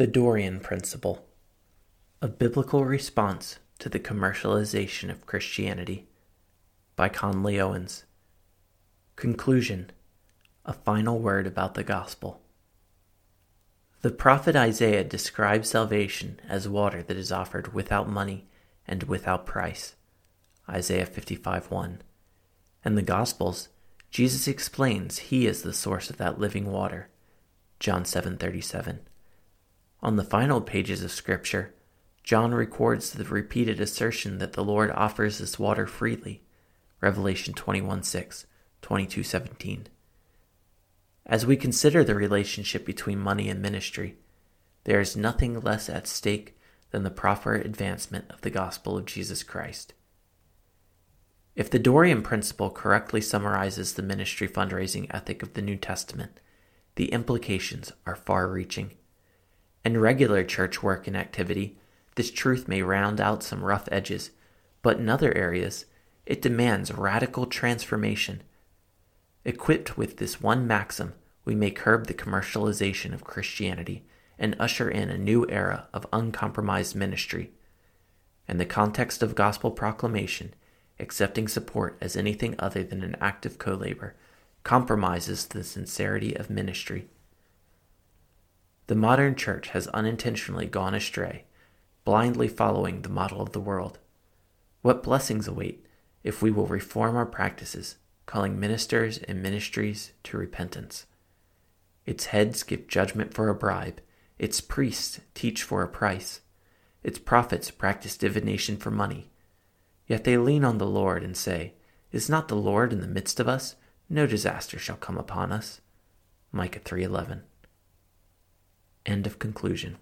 The Dorean Principle A Biblical Response to the Commercialization of Christianity by Conley Owens. Conclusion A final word about the Gospel. The prophet Isaiah describes salvation as water that is offered without money and without price. Isaiah 55 1. In the Gospels, Jesus explains he is the source of that living water. John 7:37. On the final pages of Scripture, John records the repeated assertion that the Lord offers this water freely. Revelation 21 6, 22 17. As we consider the relationship between money and ministry, there is nothing less at stake than the proper advancement of the gospel of Jesus Christ. If the Dorean principle correctly summarizes the ministry fundraising ethic of the New Testament, the implications are far reaching. In regular church work and activity, this truth may round out some rough edges, but in other areas, it demands radical transformation. Equipped with this one maxim, we may curb the commercialization of Christianity and usher in a new era of uncompromised ministry. In the context of gospel proclamation, accepting support as anything other than an act of co labor compromises the sincerity of ministry. The modern church has unintentionally gone astray, blindly following the model of the world. What blessings await if we will reform our practices, calling ministers and ministries to repentance? Its heads give judgment for a bribe, its priests teach for a price, its prophets practice divination for money. Yet they lean on the Lord and say, Is not the Lord in the midst of us? No disaster shall come upon us. Micah 3:11 End of conclusion.